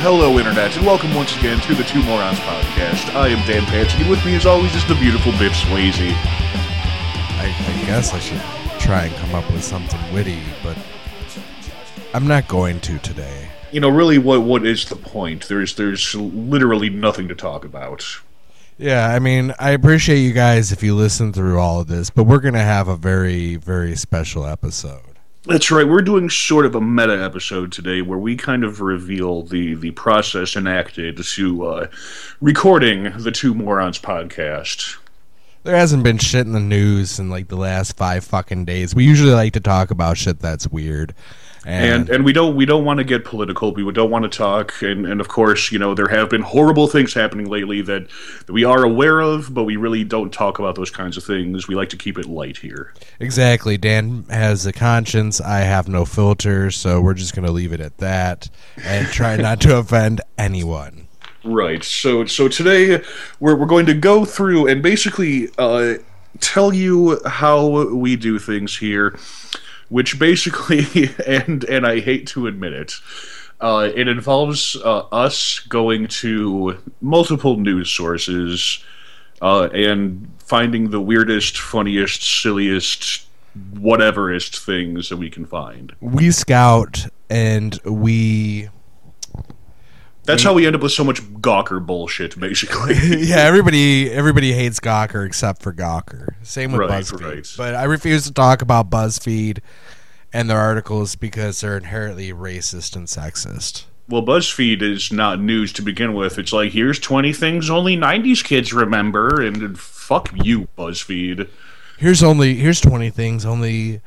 hello, Internet, and welcome once again to the Two Morons podcast. I am Dan Pansky, and with me, as always, is the beautiful Biff Swayze. I, I guess I should try and come up with something witty, but I'm not going to today. You know, really, what what is the point? There's there's literally nothing to talk about. Yeah, I mean, I appreciate you guys if you listen through all of this, but we're going to have a very, very special episode. That's right. We're doing sort of a meta episode today, where we kind of reveal the the process enacted to uh, recording the Two Morons podcast. There hasn't been shit in the news in like the last five fucking days. We usually like to talk about shit that's weird. And and we don't we don't want to get political. We don't want to talk, and and of course, you know, there have been horrible things happening lately that, that we are aware of, but we really don't talk about those kinds of things. We like to keep it light here. Exactly. Dan has a conscience. I have no filter, so we're just going to leave it at that and try not to offend anyone. Right. So so today we're we're going to go through and basically uh, tell you how we do things here, which basically and and I hate to admit it. Uh, it involves uh, us going to multiple news sources uh, and finding the weirdest, funniest, silliest, whateverest things that we can find. We scout and we That's how we end up with so much Gawker bullshit, basically. yeah, everybody everybody hates Gawker except for Gawker. Same with Right, BuzzFeed. right. But I refuse to talk about BuzzFeed and their articles because they're inherently racist and sexist. Well, BuzzFeed is not news to begin with. It's like, here's 20 things only 90s kids remember, and fuck you, BuzzFeed. Here's only here's 20 things only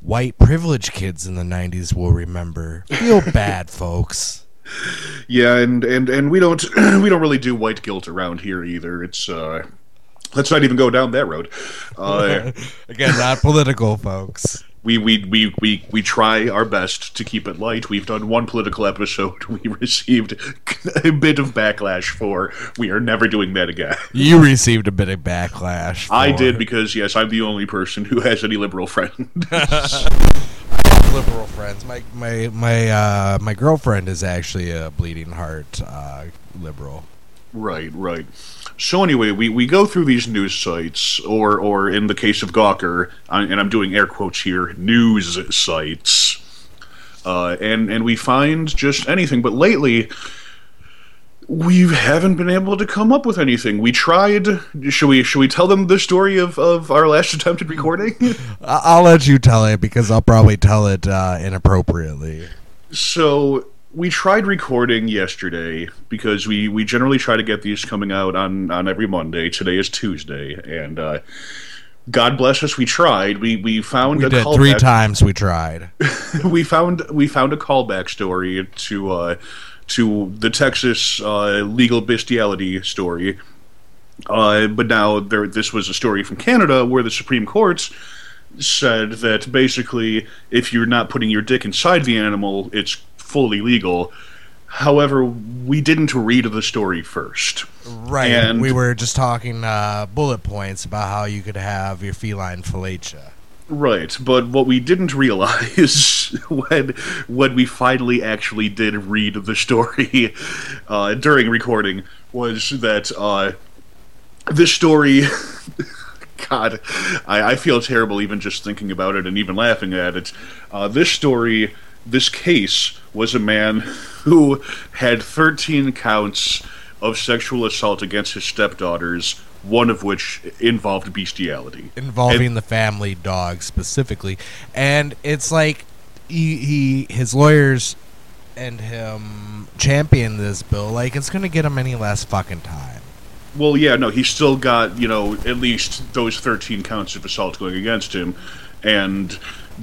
white privileged kids in the 90s will remember. Feel bad, folks. Yeah, and, and, and we don't we don't really do white guilt around here either. It's uh let's not even go down that road. Uh, Again, not political, folks. we, we, we, we, we try our best to keep it light. We've done one political episode we received a bit of backlash for. We are never doing that again. You received a bit of backlash. I did because yes, I'm the only person who has any liberal friends. liberal friends. My my my uh, my girlfriend is actually a bleeding heart uh, liberal. Right, right. So anyway, we, we go through these news sites, or or in the case of Gawker, and I'm doing air quotes here, news sites, uh, and and we find just anything. But lately, we haven't been able to come up with anything. We tried. Should we should we tell them the story of, of our last attempted recording? I'll let you tell it because I'll probably tell it uh, inappropriately. So we tried recording yesterday because we, we generally try to get these coming out on, on every Monday. Today is Tuesday, and uh, God bless us, we tried. We we found We a did callback. three times. We tried. we found we found a callback story to uh, to the Texas uh, legal bestiality story. Uh, but now there, this was a story from Canada where the Supreme Court said that basically, if you're not putting your dick inside the animal, it's fully legal. However, we didn't read the story first. Right. And- we were just talking uh, bullet points about how you could have your feline fellatio. Right, but what we didn't realize when when we finally actually did read the story uh, during recording was that uh, this story. God, I, I feel terrible even just thinking about it and even laughing at it. Uh, this story, this case, was a man who had 13 counts of sexual assault against his stepdaughters, one of which involved bestiality. involving the family dog specifically, and it's like he, he his lawyers and him champion this bill like it's gonna get him any less fucking time. Well, yeah, no, he's still got you know at least those thirteen counts of assault going against him, and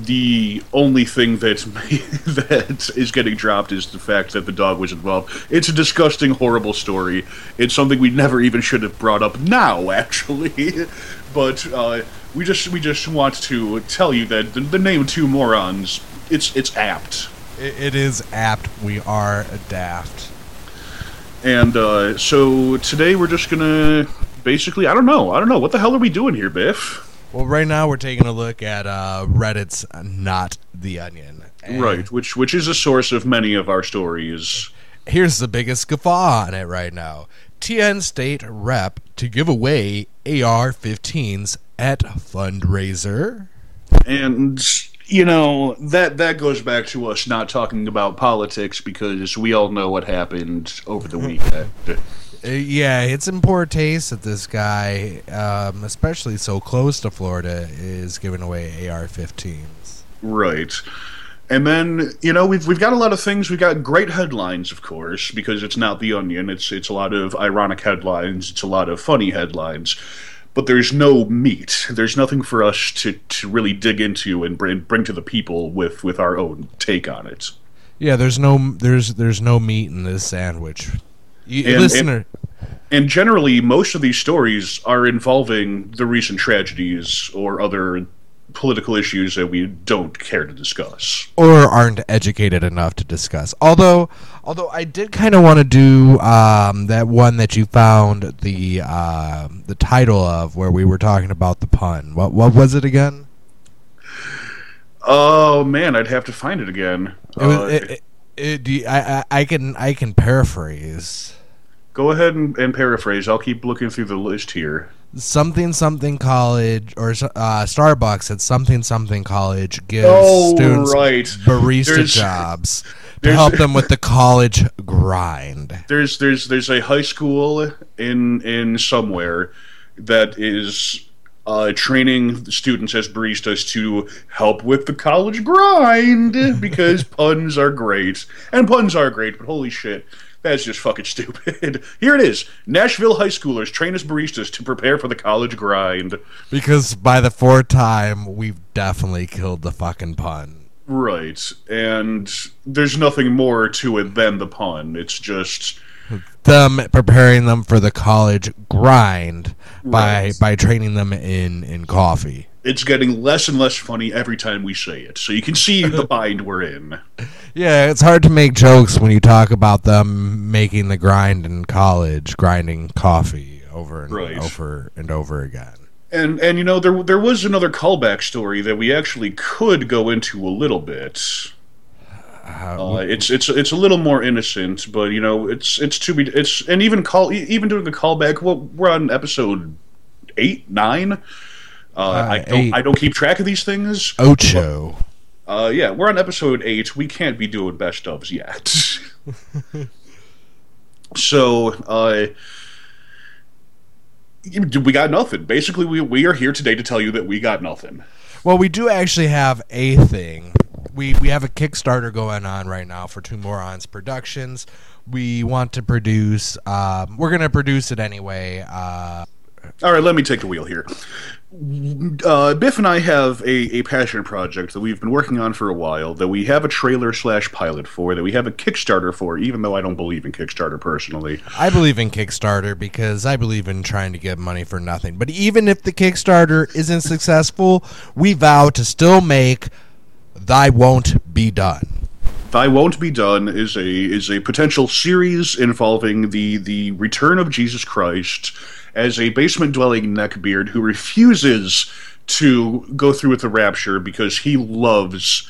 the only thing that that is getting dropped is the fact that the dog was involved. It's a disgusting, horrible story. It's something we never even should have brought up now, actually. but uh, we just we just want to tell you that the, the name Two Morons it's it's apt. It, it is apt. We are daft. And uh, so today we're just gonna basically I don't know I don't know what the hell are we doing here, Biff? Well, right now we're taking a look at uh, Reddit's Not the Onion. And Right, which which is a source of many of our stories. Here's the biggest guffaw on it right now. TN State rep to give away AR-15s at fundraiser. And you know that that goes back to us not talking about politics because we all know what happened over the weekend. Uh, yeah, it's in poor taste that this guy, um, especially so close to Florida, is giving away AR-15s. Right. And then you know we've we've got a lot of things. We've got great headlines, of course, because it's not the Onion. It's it's a lot of ironic headlines. It's a lot of funny headlines, but there's no meat. There's nothing for us to, to really dig into and bring, bring to the people with with our own take on it. Yeah, there's no there's there's no meat in this sandwich. You, And- listener, And generally, most of these stories are involving the recent tragedies or other political issues that we don't care to discuss. or aren't educated enough to discuss. Although, although I did kind of want to do um, that one that you found the uh, the title of, where we were talking about the pun. What what was it again? Oh man, I'd have to find it again. It was, Uh, it, it, it, do you- I, I I can I can paraphrase go ahead and, and paraphrase. I'll keep looking through the list here. something something college or uh, Starbucks at something something college gives Oh, students right. barista There's- jobs to help them with the college grind. There's there's there's a high school in in somewhere that is uh, training students as baristas to help with the college grind because puns are great and puns are great, but holy shit. That's just fucking stupid. Here it is. Nashville high schoolers train as baristas to prepare for the college grind. Because by the fourth time, we've definitely killed the fucking pun. Right. And there's nothing more to it than the pun. It's just Them preparing them for the college grind by Right. by training them in in coffee. it's getting less and less funny every time we say it. So you can see the bind we're in. Yeah, it's hard to make jokes when you talk about them making the grind in college, grinding coffee over and Right. over and over again. And and you know there there was another callback story that we actually could go into a little bit. Uh, it's it's it's a little more innocent, but you know it's it's to be it's and even call even doing the callback. Well, we're on episode eight nine. Uh, I don't eight. I don't keep track of these things. Ocho. Uh, yeah, we're on episode eight. We can't be doing best ofs yet. so, uh, we got nothing. Basically, we we are here today to tell you that we got nothing. Well, we do actually have a thing. We we have a Kickstarter going on right now for Two Morons Productions. We want to produce. Um, we're gonna produce it anyway. Uh, All right, let me take the wheel here. Uh, Biff and I have a, a passion project that we've been working on for a while, that we have a trailer slash pilot for, that we have a Kickstarter for, even though I don't believe in Kickstarter personally. I believe in Kickstarter because I believe in trying to get money for nothing. But even if the Kickstarter isn't successful, we vow to still make "Thy Won't Be Done." Thy Won't Be Done is a is a potential series involving the the return of Jesus Christ as a basement dwelling neckbeard who refuses to go through with the rapture because he loves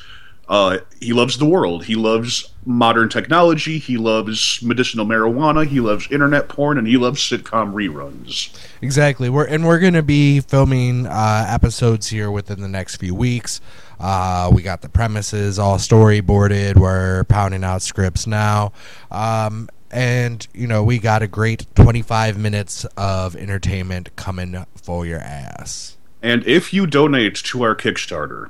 uh, he loves the world. He loves modern technology. He loves medicinal marijuana. He loves internet porn, and he loves sitcom reruns. Exactly. We're and we're gonna be filming uh, episodes here within the next few weeks. Uh, we got the premises all storyboarded. We're pounding out scripts now, um, and you know we got a great twenty-five minutes of entertainment coming for your ass. And if you donate to our Kickstarter,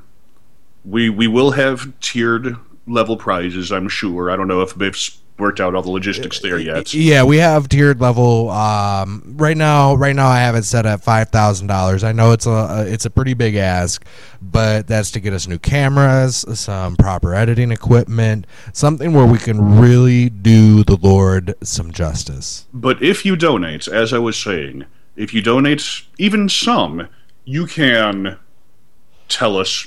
we we will have tiered level prizes. I'm sure. I don't know if they've worked out all the logistics there yet. Yeah, we have tiered level. Um, right now, right now I have it set at five thousand dollars. I know it's a it's a pretty big ask, but that's to get us new cameras, some proper editing equipment, something where we can really do the Lord some justice. But if you donate, as I was saying, if you donate even some, you can tell us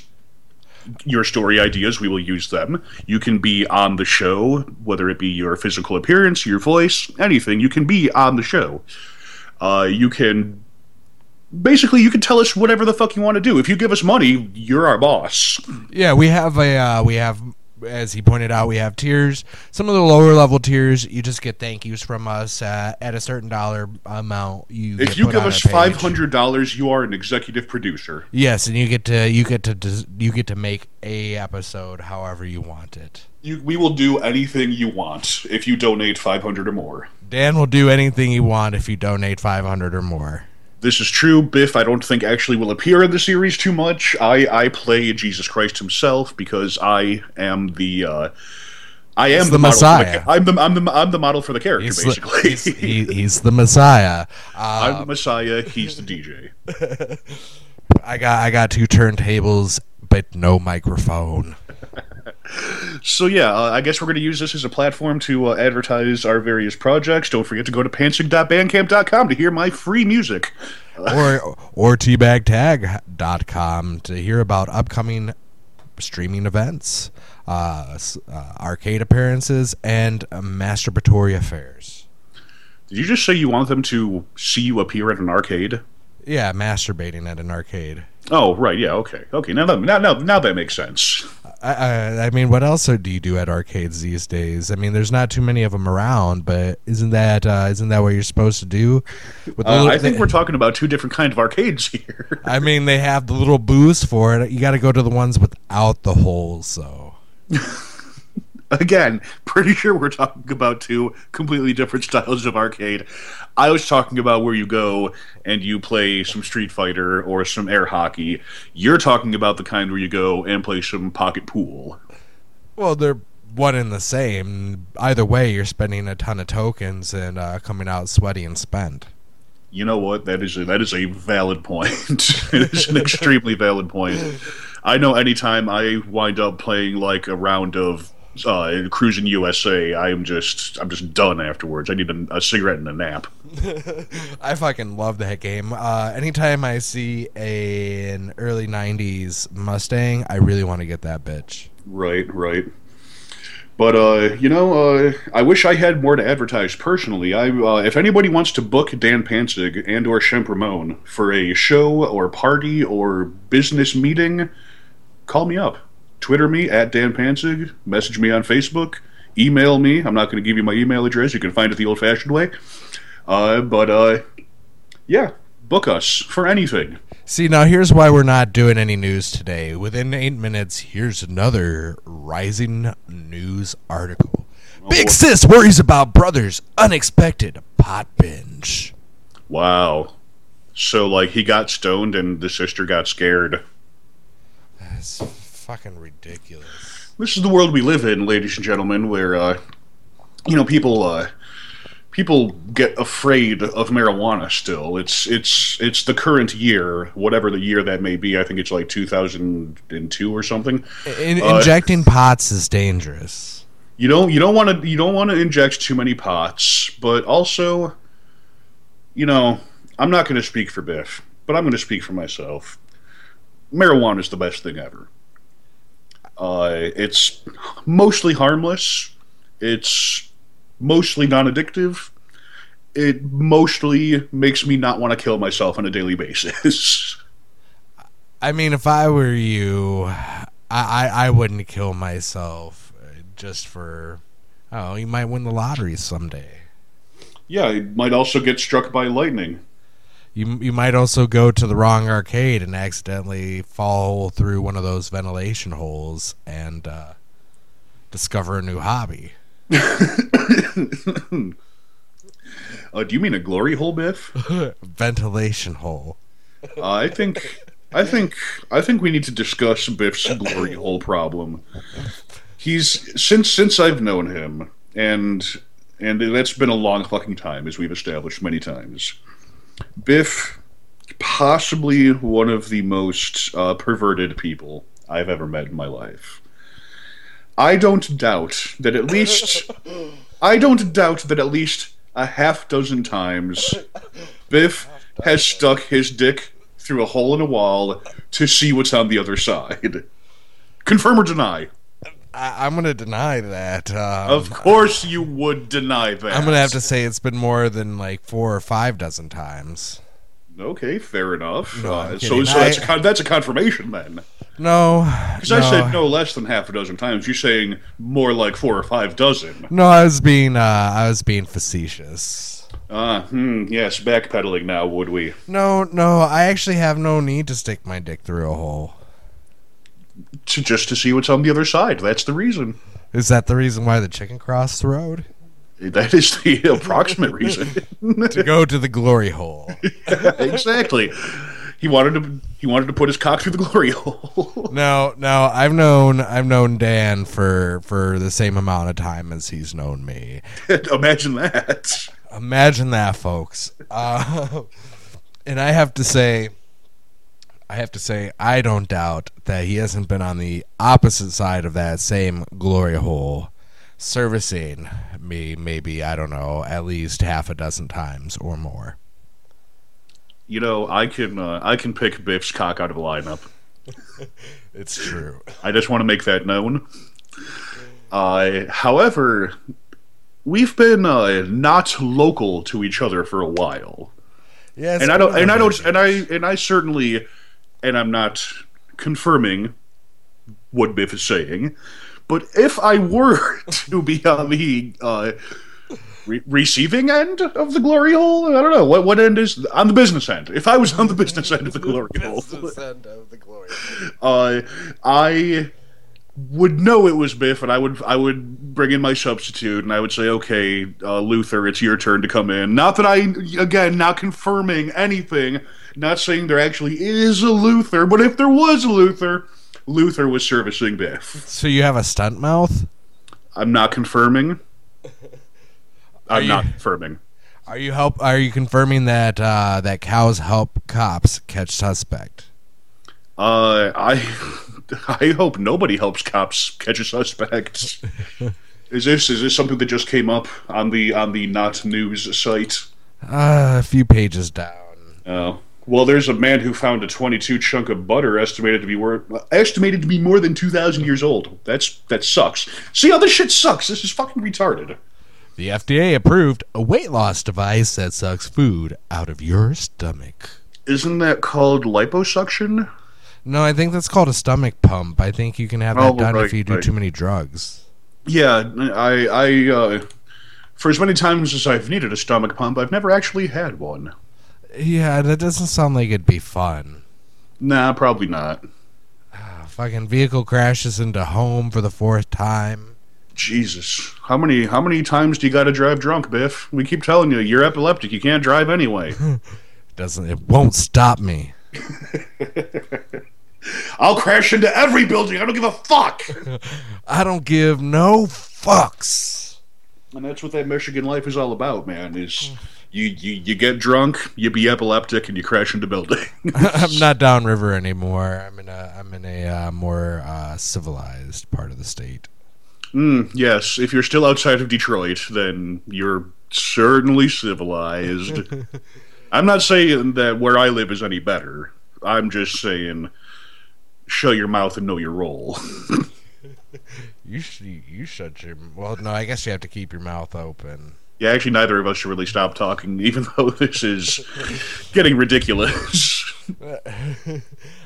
your story ideas. We will use them. You can be on the show, whether it be your physical appearance, your voice, anything. You can be on the show. Uh, you can. Basically, you can tell us whatever the fuck you want to do. If you give us money, you're our boss. Yeah, we have a uh, we have as he pointed out, we have tiers. Some of the lower level tiers, you just get thank yous from us uh, at a certain dollar amount. You If you give us five hundred dollars, you are an executive producer. yes, and you get to you get to you get to make a episode however you want it. You, we will do anything you want if you donate five hundred or more. Dan will do anything you want if you donate five hundred or more. This is true. Biff, I don't think actually will appear in the series too much. I, I play Jesus Christ himself because I am the uh, I am He's the for Messiah. ca- I'm the I'm the I'm the model for the character He's basically. the, he's, he, he's the Messiah. I'm Uh, the Messiah. He's the DJ. I got I got two turntables, but no microphone. So yeah, uh, I guess we're going to use this as a platform to uh, advertise our various projects. Don't forget to go to pantsig.bandcamp.com to hear my free music. or or teabagtag.com to hear about upcoming streaming events, uh, uh, arcade appearances, and uh, masturbatory affairs. Did you just say you want them to see you appear at an arcade? Yeah, masturbating at an arcade. Oh, right. Yeah. Okay. Okay. Now that now now, now that makes sense. I, I, I mean, what else do you do at arcades these days? I mean, there's not too many of them around, but isn't that uh, isn't that what you're supposed to do? With Uh, little- I think they- we're talking about two different kind of arcades here. I mean, they have the little booths for it. You got to go to the ones without the holes, though. Again, pretty sure we're talking about two completely different styles of arcade. I was talking about where you go and you play some Street Fighter or some air hockey. You're talking about the kind where you go and play some pocket pool. Well, they're one and the same. Either way, you're spending a ton of tokens and uh, coming out sweaty and spent. You know what? That is a, that is a valid point. it is an extremely valid point. I know anytime I wind up playing like a round of uh, Cruis'n USA, I am just I'm just done afterwards. I need a, a cigarette and a nap. I fucking love that game. Uh, anytime I see a, an early '90s Mustang, I really want to get that bitch. Right, right. But uh, you know, uh, I wish I had more to advertise personally. I, uh, if anybody wants to book Dan Panzig and or Shemp Ramon for a show or party or business meeting, call me up. Twitter me at Dan Panzig. Message me on Facebook. Email me. I'm not going to give you my email address. You can find it the old-fashioned way. Uh, but uh, yeah, book us for anything. See, now here's why we're not doing any news today. Within eight minutes, here's another rising news article. Big boy. sis worries about brother's unexpected pot binge. Wow. So like he got stoned and the sister got scared. That's fucking ridiculous. This is the world we live in, ladies and gentlemen, where uh, you know people uh, people get afraid of marijuana. Still, it's it's it's the current year, whatever the year that may be. I think it's like two thousand and two or something. In- Uh, injecting pots is dangerous. You don't you don't want to you don't want to inject too many pots, but also, you know, I'm not going to speak for Biff, but I'm going to speak for myself. Marijuana is the best thing ever. Uh, it's mostly harmless. It's mostly non-addictive. It mostly makes me not want to kill myself on a daily basis. I mean, if I were you, I, I, I wouldn't kill myself uh, just for. Oh, you might win the lottery someday. yeah, I might also get struck by lightning. You you might also go to the wrong arcade and accidentally fall through one of those ventilation holes and uh, discover a new hobby. Uh, do you mean a glory hole, Biff? ventilation hole. Uh, I think, I think, I think we need to discuss Biff's glory hole problem. He's since since I've known him, and and that's been a long fucking time, as we've established many times. Biff, possibly one of the most uh, perverted people I've ever met in my life. I don't doubt that at least, I don't doubt that at least a half dozen times, Biff has stuck his dick through a hole in a wall to see what's on the other side. Confirm or deny? I, I'm gonna deny that. Um, Of course, you would deny that. I'm gonna have to say it's been more than like four or five dozen times. Okay, fair enough. No, uh, so, so that's, a con- that's a confirmation then. No, Because I said no less than half a dozen times. You're saying more like four or five dozen. No, I was being uh, I was being facetious. Ah, hmm, yes, backpedaling now, would we? No, no, I actually have no need to stick my dick through a hole. To, just to see what's on the other side. That's the reason. Is that the reason why the chicken crossed the road? That is the approximate reason. To go to the glory hole. exactly. He wanted to. He wanted to put his cock through the glory hole. now, now I've known I've known Dan for for the same amount of time as he's known me. Imagine that. Imagine that, folks. Uh, and I have to say, I have to say, I don't doubt that he hasn't been on the opposite side of that same glory hole, servicing me maybe I don't know at least half a dozen times or more. You know, I can. Uh, I can pick Biff's cock out of a lineup. It's true. I just want to make that known. Uh, however, we've been uh, not local to each other for a while, Yes, and I don't, and I don't, and I, and I certainly, and I'm not confirming what Biff is saying, but if I were to be on the uh, re- receiving end of the glory hole, I don't know what what end is on the business end. If I was on the business end of the glory hole, end of the glory. uh, I would know it was Biff, and I would I would bring in my substitute, and I would say, "Okay, uh, Luther, it's your turn to come in." Not that I, again, not confirming anything, not saying there actually is a Luther, but if there was a Luther, Luther was servicing Biff. So you have a stunt mouth? I'm not confirming. I'm you- not confirming. Are you help? Are you confirming that uh, that cows help cops catch suspect? Uh, I I hope nobody helps cops catch a suspect. is this is this something that just came up on the on the not news site? Uh, a few pages down. Oh. Well, there's a man who found a 22 chunk of butter estimated to be worth estimated to be more than 2,000 years old. That's that sucks. See how this shit sucks. This is fucking retarded. The FDA approved a weight loss device that sucks food out of your stomach. Isn't that called liposuction? No, I think that's called a stomach pump. I think you can have that Oh, done right, if you do right. too many drugs. Yeah, I I uh, for as many times as I've needed a stomach pump, I've never actually had one. Yeah, that doesn't sound like it'd be fun. Nah, probably not. Uh, fucking vehicle crashes into home for the fourth time. Jesus, how many how many times do you got to drive drunk, Biff? We keep telling you you're epileptic. You can't drive anyway. Doesn't it won't stop me. I'll crash into every building. I don't give a fuck. I don't give no fucks. and that's what that Michigan life is all about, man. Is you you, you get drunk, you be epileptic, and you crash into buildings. I'm not downriver anymore. I'm in a I'm in a uh, more uh, civilized part of the state. Mm, yes, if you're still outside of Detroit, then you're certainly civilized. I'm not saying that where I live is any better. I'm just saying, shut your mouth and know your role. You sh- you shut your well. No, I guess you have to keep your mouth open. Yeah, actually, neither of us should really stop talking, even though this is getting ridiculous.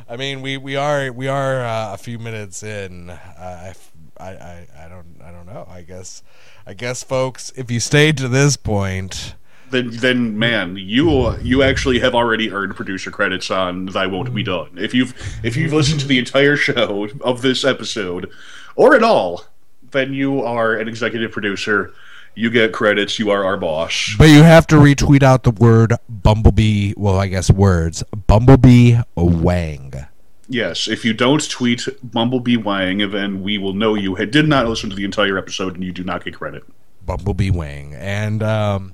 I mean, we, we are we are uh, a few minutes in. Uh, I don't I don't know. I guess I guess folks, if you stayed to this point, then, then, man, you you actually have already earned producer credits on "Thy Won't Be Done." If you've if you've listened to the entire show of this episode, or at all, then you are an executive producer. You get credits. You are our boss. but you have to retweet out the word bumblebee. Well, I guess words bumblebee wang. Yes, if you don't tweet Bumblebee Wang, then we will know you did not listen to the entire episode and you do not get credit. Bumblebee Wang. And um,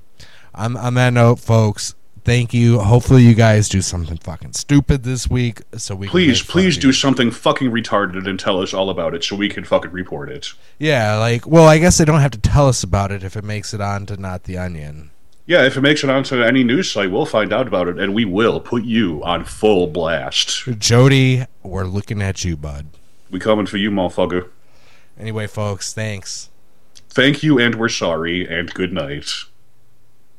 on, on that note, folks, thank you. Hopefully, you guys do something fucking stupid this week, so we Please, can please do something fucking retarded and tell us all about it so we can fucking report it. Yeah, like well, I guess they don't have to tell us about it if it makes it on to not the onion. Yeah, if it makes it onto any news site, we'll find out about it and we will put you on full blast. Jody, we're looking at you, bud. We coming for you, motherfucker. Anyway, folks, thanks. Thank you and we're sorry and good night.